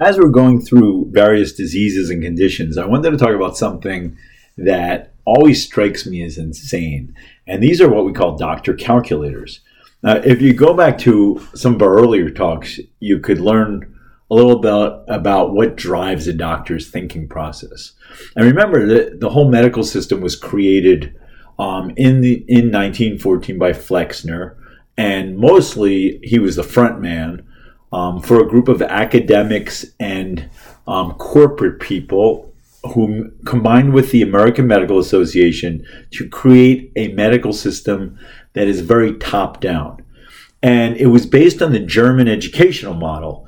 as we're going through various diseases and conditions, I wanted to talk about something that always strikes me as insane. And these are what we call doctor calculators. Now, if you go back to some of our earlier talks, you could learn a little bit about what drives a doctor's thinking process. And remember that the whole medical system was created um, in the in 1914 by Flexner, and mostly he was the front man um, for a group of academics and um, corporate people who combined with the American Medical Association to create a medical system that is very top down. And it was based on the German educational model.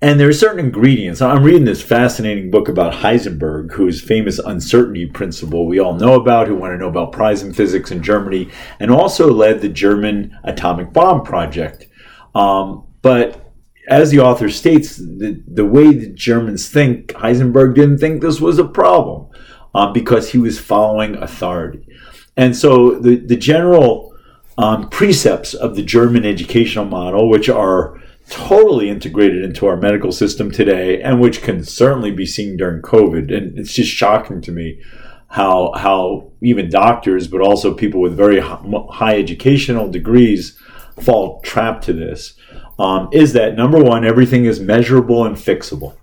And there are certain ingredients. I'm reading this fascinating book about Heisenberg, whose famous uncertainty principle we all know about, who won a Nobel Prize in physics in Germany, and also led the German atomic bomb project. Um, but as the author states, the, the way the Germans think, Heisenberg didn't think this was a problem um, because he was following authority. And so the, the general um, precepts of the German educational model, which are totally integrated into our medical system today and which can certainly be seen during COVID. And it's just shocking to me how, how even doctors, but also people with very high educational degrees fall trapped to this um, is that number one, everything is measurable and fixable.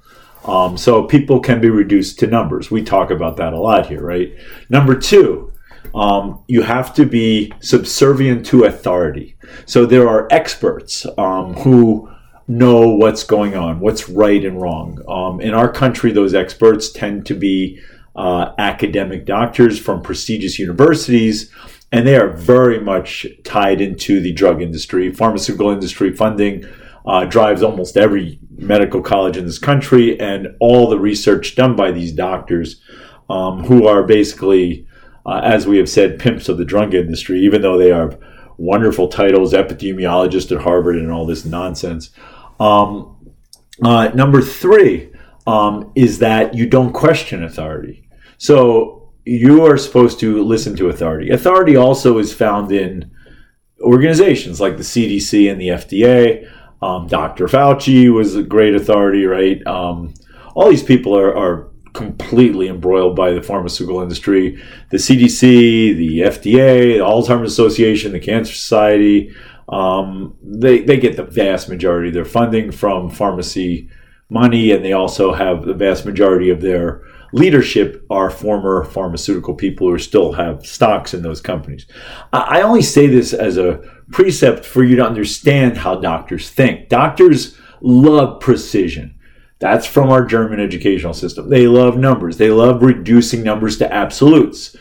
Um, so people can be reduced to numbers. We talk about that a lot here, right? Number two, um, you have to be subservient to authority. So there are experts um, who know what's going on, what's right and wrong. Um, in our country, those experts tend to be uh, academic doctors from prestigious universities and they are very much tied into the drug industry. Pharmaceutical industry funding uh, drives almost every medical college in this country, and all the research done by these doctors, um, who are basically, uh, as we have said, pimps of the drug industry, even though they are wonderful titles, epidemiologist at Harvard, and all this nonsense. Um, uh, number three um, is that you don't question authority. So you are supposed to listen to authority. Authority also is found in organizations like the CDC and the FDA. Um, Dr. Fauci was a great authority, right? Um, all these people are, are completely embroiled by the pharmaceutical industry. The CDC, the FDA, the Alzheimer's Association, the Cancer Society, um, they, they get the vast majority of their funding from pharmacy money, and they also have the vast majority of their leadership are former pharmaceutical people who still have stocks in those companies. I only say this as a precept for you to understand how doctors think. Doctors love precision. That's from our German educational system. They love numbers. They love reducing numbers to absolutes.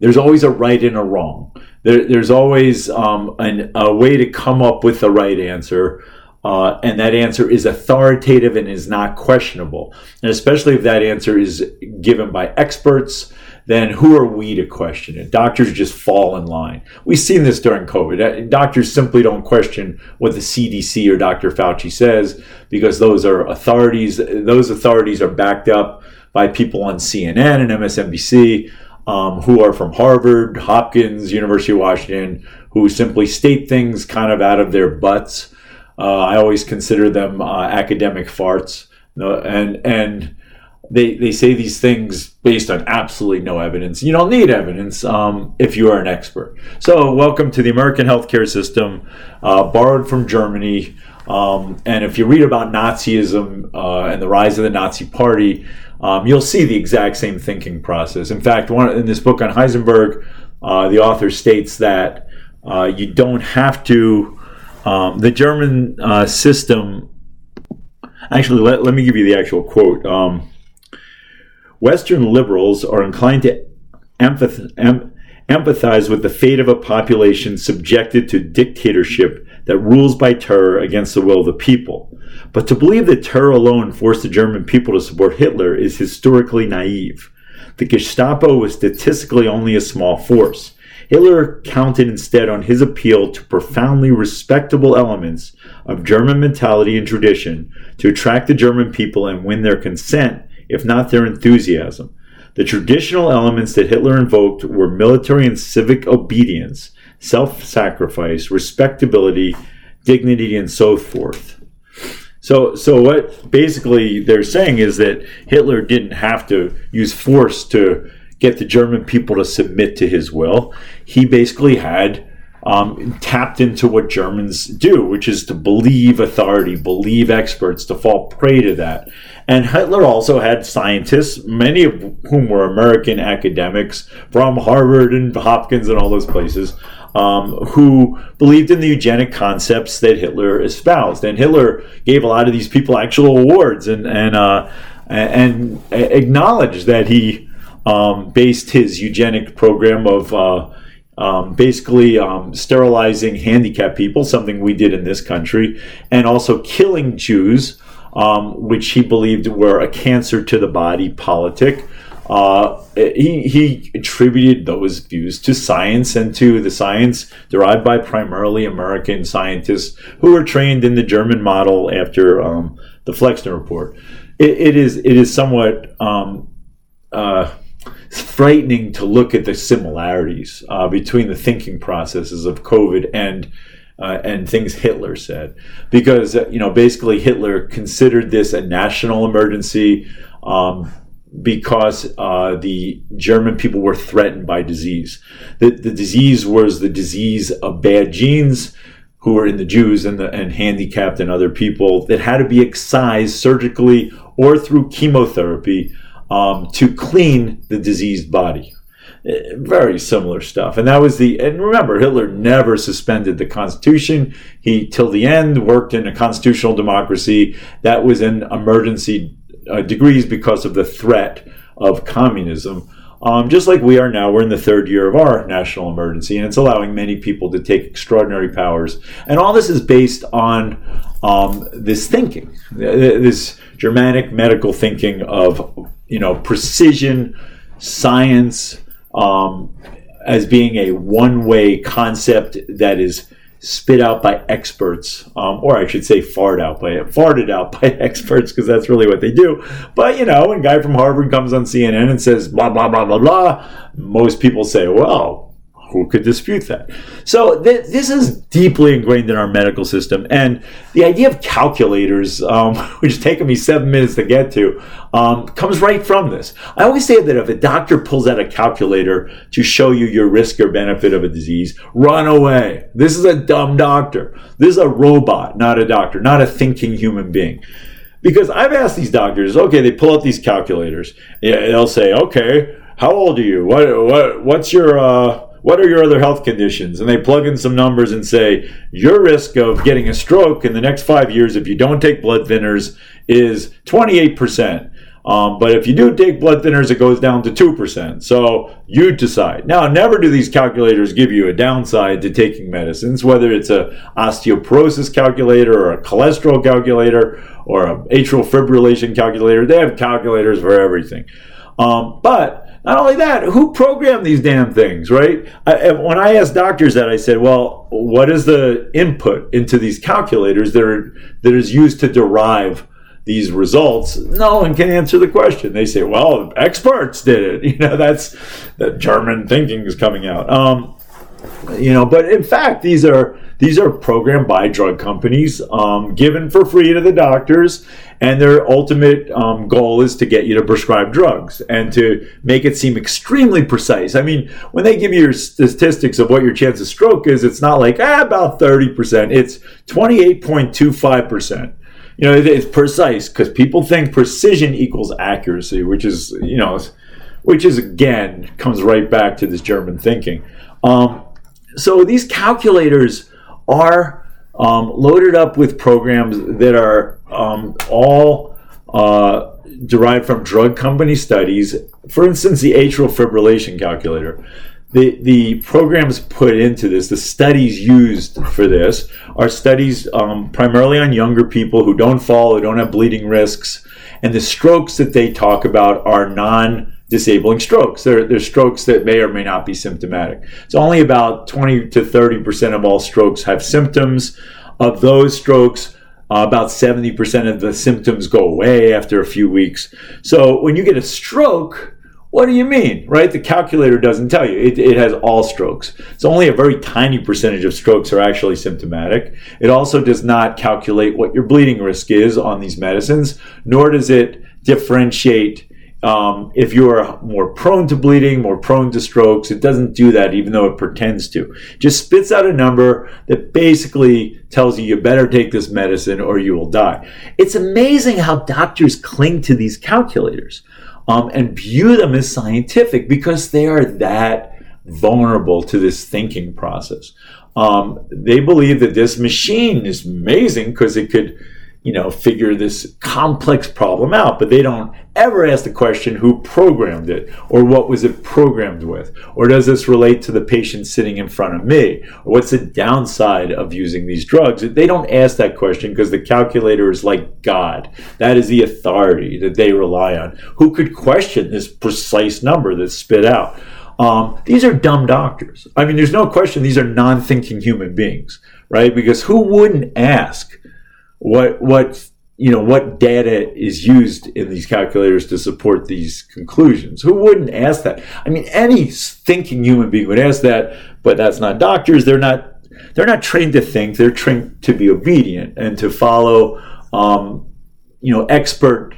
There's always a right and a wrong. There, there's always um, an, a way to come up with the right answer uh, and that answer is authoritative and is not questionable. And especially if that answer is given by experts, then who are we to question it? Doctors just fall in line. We've seen this during COVID. Uh, doctors simply don't question what the CDC or Dr. Fauci says because those are authorities. Those authorities are backed up by people on CNN and MSNBC um, who are from Harvard, Hopkins, University of Washington, who simply state things kind of out of their butts uh, I always consider them uh, academic farts, and and they they say these things based on absolutely no evidence. You don't need evidence um, if you are an expert. So, welcome to the American healthcare system, uh, borrowed from Germany. Um, and if you read about Nazism uh, and the rise of the Nazi Party, um, you'll see the exact same thinking process. In fact, one in this book on Heisenberg, uh, the author states that uh, you don't have to um, the German uh, system, actually, let, let me give you the actual quote. Um, Western liberals are inclined to empath- em- empathize with the fate of a population subjected to dictatorship that rules by terror against the will of the people. But to believe that terror alone forced the German people to support Hitler is historically naive. The Gestapo was statistically only a small force. Hitler counted instead on his appeal to profoundly respectable elements of German mentality and tradition to attract the German people and win their consent, if not their enthusiasm. The traditional elements that Hitler invoked were military and civic obedience, self sacrifice, respectability, dignity, and so forth. So, so what basically they're saying is that Hitler didn't have to use force to get the German people to submit to his will. He basically had um, tapped into what Germans do, which is to believe authority, believe experts, to fall prey to that. And Hitler also had scientists, many of whom were American academics from Harvard and Hopkins and all those places, um, who believed in the eugenic concepts that Hitler espoused. And Hitler gave a lot of these people actual awards and and uh, and acknowledged that he um, based his eugenic program of uh, um, basically um, sterilizing handicapped people, something we did in this country, and also killing Jews, um, which he believed were a cancer to the body politic. Uh, he, he attributed those views to science and to the science derived by primarily American scientists who were trained in the German model after um, the Flexner Report. it, it is it is somewhat um, uh, frightening to look at the similarities uh, between the thinking processes of COVID and uh, and things Hitler said, because uh, you know basically Hitler considered this a national emergency. Um, because uh, the German people were threatened by disease. The, the disease was the disease of bad genes who were in the Jews and, the, and handicapped and other people that had to be excised surgically or through chemotherapy um, to clean the diseased body. Eh, very similar stuff. And that was the, and remember, Hitler never suspended the Constitution. He, till the end, worked in a constitutional democracy that was in emergency uh, degrees because of the threat of communism. Um, just like we are now, we're in the third year of our national emergency, and it's allowing many people to take extraordinary powers. And all this is based on um, this thinking, this Germanic medical thinking of, you know, precision science um, as being a one-way concept that is spit out by experts, um, or I should say, farted out by farted out by experts, because that's really what they do. But you know, when a guy from Harvard comes on CNN and says blah blah blah blah blah, most people say, "Well, who could dispute that? So th- this is deeply ingrained in our medical system, and the idea of calculators, um, which has taken me seven minutes to get to, um, comes right from this. I always say that if a doctor pulls out a calculator to show you your risk or benefit of a disease, run away. This is a dumb doctor. This is a robot, not a doctor, not a thinking human being because I've asked these doctors, okay, they pull out these calculators. They'll say, okay, how old are you? What, what what's your uh, what are your other health conditions? And they plug in some numbers and say, your risk of getting a stroke in the next five years if you don't take blood thinners is 28%. Um, but if you do take blood thinners, it goes down to 2%. So you decide. Now, never do these calculators give you a downside to taking medicines, whether it's a osteoporosis calculator or a cholesterol calculator or a atrial fibrillation calculator. They have calculators for everything. Um, but not only that, who programmed these damn things, right? I, when I asked doctors that, I said, well, what is the input into these calculators that, are, that is used to derive these results? No one can answer the question. They say, well, experts did it. You know, that's that German thinking is coming out. Um, you know, but in fact, these are these are programmed by drug companies, um, given for free to the doctors, and their ultimate um, goal is to get you to prescribe drugs and to make it seem extremely precise. I mean, when they give you your statistics of what your chance of stroke is, it's not like ah, about thirty percent. It's twenty eight point two five percent you know it's precise because people think precision equals accuracy which is you know which is again comes right back to this german thinking um, so these calculators are um, loaded up with programs that are um, all uh, derived from drug company studies. For instance, the atrial fibrillation calculator. The, the programs put into this, the studies used for this, are studies um, primarily on younger people who don't fall, who don't have bleeding risks, and the strokes that they talk about are non disabling strokes. They're, they're strokes that may or may not be symptomatic. It's only about 20 to 30% of all strokes have symptoms. Of those strokes, uh, about 70% of the symptoms go away after a few weeks. So when you get a stroke, What do you mean, right? The calculator doesn't tell you. It, it, has all strokes. It's only a very tiny percentage of strokes are actually symptomatic. It also does not calculate what your bleeding risk is on these medicines, nor does it differentiate um, if you are more prone to bleeding, more prone to strokes. It doesn't do that, even though it pretends to. Just spits out a number that basically tells you you better take this medicine or you will die. It's amazing how doctors cling to these calculators um, and view them as scientific because they are that vulnerable to this thinking process. Um, they believe that this machine is amazing because it could you know, figure this complex problem out, but they don't ever ask the question who programmed it or what was it programmed with? Or does this relate to the patient sitting in front of me? Or what's the downside of using these drugs? They don't ask that question because the calculator is like God. That is the authority that they rely on. Who could question this precise number that's spit out? Um, these are dumb doctors. I mean, there's no question these are non thinking human beings, right? Because who wouldn't ask? What what you know what data is used in these calculators to support these conclusions? Who wouldn't ask that? I mean any thinking human being would ask that but that's not doctors. They're not they're not trained to think. They're trained to be obedient and to follow um, you know expert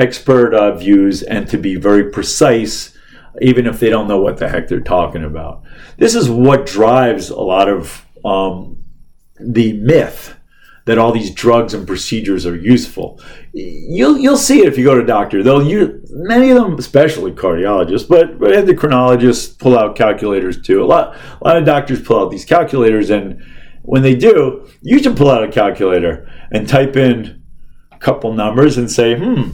expert uh, views and to be very precise even if they don't know what the heck they're talking about. This is what drives a lot of um, the myth that all these drugs and procedures are useful. You'll you'll see it if you go to a doctor. They'll use many of them, especially cardiologists, but, but endocrinologists pull out calculators too. A lot a lot of doctors pull out these calculators, and when they do, you should pull out a calculator and type in a couple numbers and say, hmm,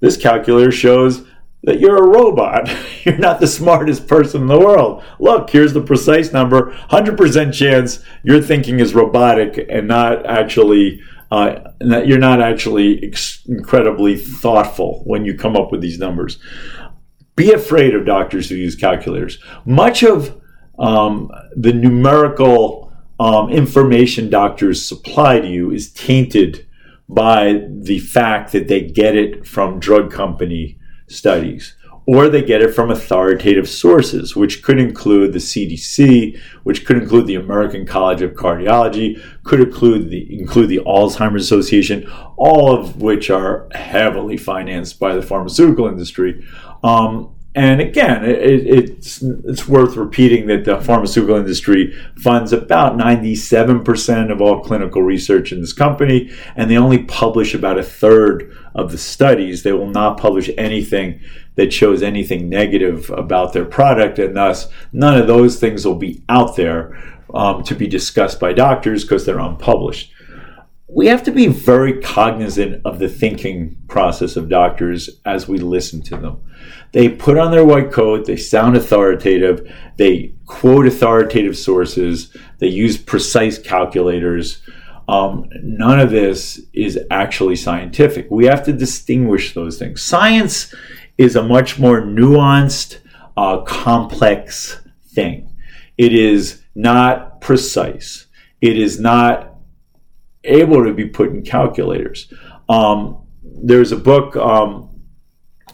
this calculator shows that you're a robot. You're not the smartest person in the world. Look, here's the precise number 100% chance your thinking is robotic and not actually. Uh, that you're not actually ex- incredibly thoughtful when you come up with these numbers. Be afraid of doctors who use calculators. Much of um, the numerical um, information doctors supply to you is tainted by the fact that they get it from drug company studies, or they get it from authoritative sources, which could include the CDC, which could include the American College of Cardiology, could include the include the Alzheimer's Association, all of which are heavily financed by the pharmaceutical industry. Um, and again, it, it's it's worth repeating that the pharmaceutical industry funds about 97% of all clinical research in this company, and they only publish about a third of the studies. They will not publish anything that shows anything negative about their product, and thus none of those things will be out there um, to be discussed by doctors because they're unpublished we have to be very cognizant of the thinking process of doctors as we listen to them. They put on their white coat, they sound authoritative, they quote authoritative sources, they use precise calculators. Um, none of this is actually scientific. We have to distinguish those things. Science is a much more nuanced, uh, complex thing. It is not precise. It is not able to be put in calculators. Um, there's a book um,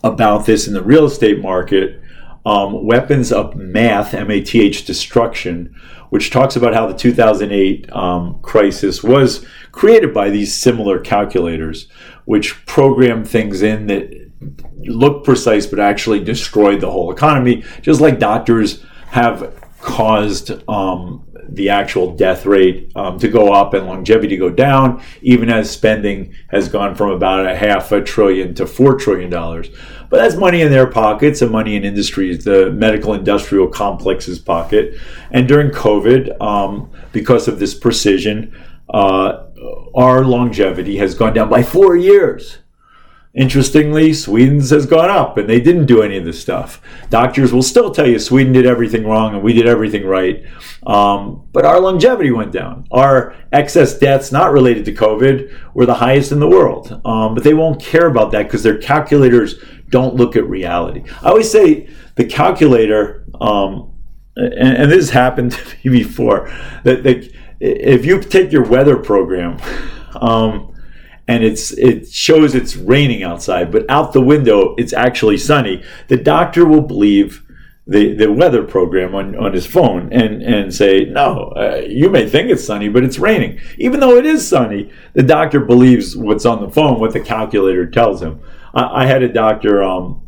about this in the real estate market, um, Weapons of Math, M A T H Destruction, which talks about how the 2008 um, crisis was created by these similar calculators, which program things in that look precise but actually destroyed the whole economy, just like doctors have caused um, the actual death rate um, to go up and longevity to go down, even as spending has gone from about a half a trillion to four trillion dollars. But that's money in their pockets and money in industries, the medical industrial complex's pocket. And during COVID, um, because of this precision, uh, our longevity has gone down by four years. Interestingly, Sweden's has gone up and they didn't do any of this stuff. Doctors will still tell you Sweden did everything wrong and we did everything right. Um, but our longevity went down. Our excess deaths not related to COVID were the highest in the world. Um, but they won't care about that because their calculators don't look at reality. I always say the calculator, um, and, and, this happened to me before, that, that if you take your weather program, um, and it's it shows it's raining outside, but out the window it's actually sunny, the doctor will believe the, the weather program on, on his phone and, and say, no, uh, you may think it's sunny, but it's raining. Even though it is sunny, the doctor believes what's on the phone, what the calculator tells him. I, I had a doctor, um,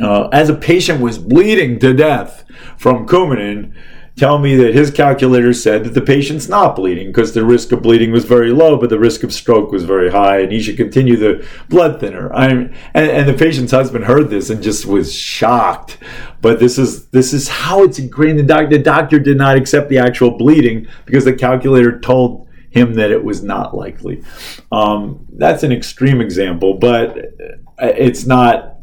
uh, as a patient was bleeding to death from Coumadin, tell me that his calculator said that the patient's not bleeding because the risk of bleeding was very low, but the risk of stroke was very high, and he should continue the blood thinner. And, and the patient's husband heard this and just was shocked. But this is this is how it's ingrained. The doctor, the doctor did not accept the actual bleeding because the calculator told him that it was not likely. Um, that's an extreme example, but it's not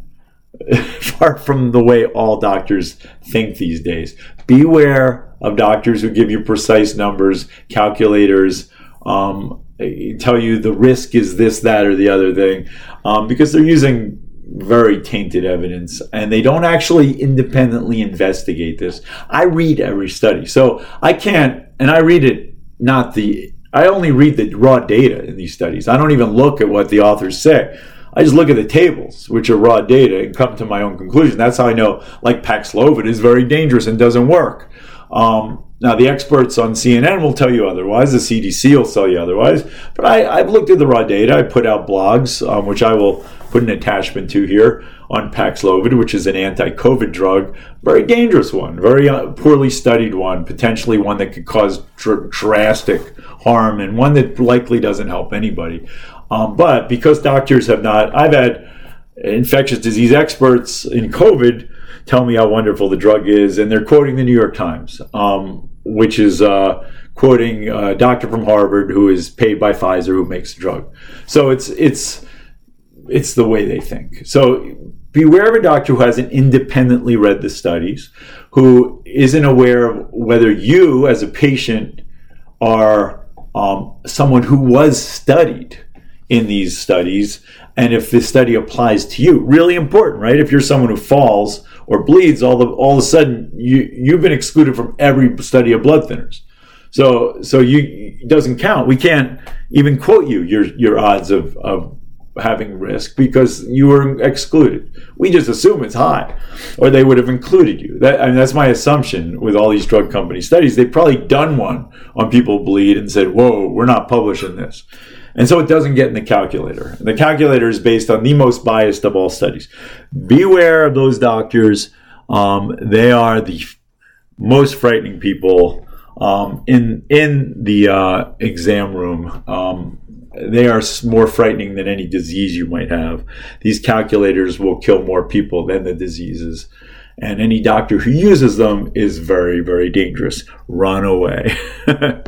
far from the way all doctors think these days. Beware of doctors who give you precise numbers, calculators, um, tell you the risk is this, that, or the other thing, um, because they're using very tainted evidence and they don't actually independently investigate this. I read every study. So I can't, and I read it, not the, I only read the raw data in these studies. I don't even look at what the authors say. I just look at the tables, which are raw data, and come to my own conclusion. That's how I know, like Paxlovid is very dangerous and doesn't work. Um, now, the experts on CNN will tell you otherwise. The CDC will tell you otherwise. But I, have looked at the raw data. I put out blogs, um, which I will put an attachment to here on Paxlovid, which is an anti-COVID drug. Very dangerous one, very uh, poorly studied one, potentially one that could cause dr- drastic harm, and one that likely doesn't help anybody. Um, but because doctors have not, I've had infectious disease experts in COVID tell me how wonderful the drug is, and they're quoting the New York Times, um, which is uh, quoting a doctor from Harvard who is paid by Pfizer who makes the drug. So it's it's it's the way they think. So beware of a doctor who hasn't independently read the studies, who isn't aware of whether you, as a patient, are um, someone who was studied in these studies and if this study applies to you really important right? If you're someone who falls or bleeds all, the, all of a sudden you, you've been excluded from every study of blood thinners. So so you doesn't count. We can't even quote you your your odds of, of having risk because you were excluded. We just assume it's high or they would have included you. That I mean, that's my assumption with all these drug company studies. They've probably done one on people bleed and said whoa we're not publishing this and so it doesn't get in the calculator. The calculator is based on the most biased of all studies. Beware of those doctors. Um, they are the most frightening people um, in in the uh, exam room. Um, they are more frightening than any disease you might have. These calculators will kill more people than the diseases. And any doctor who uses them is very, very dangerous. Run away.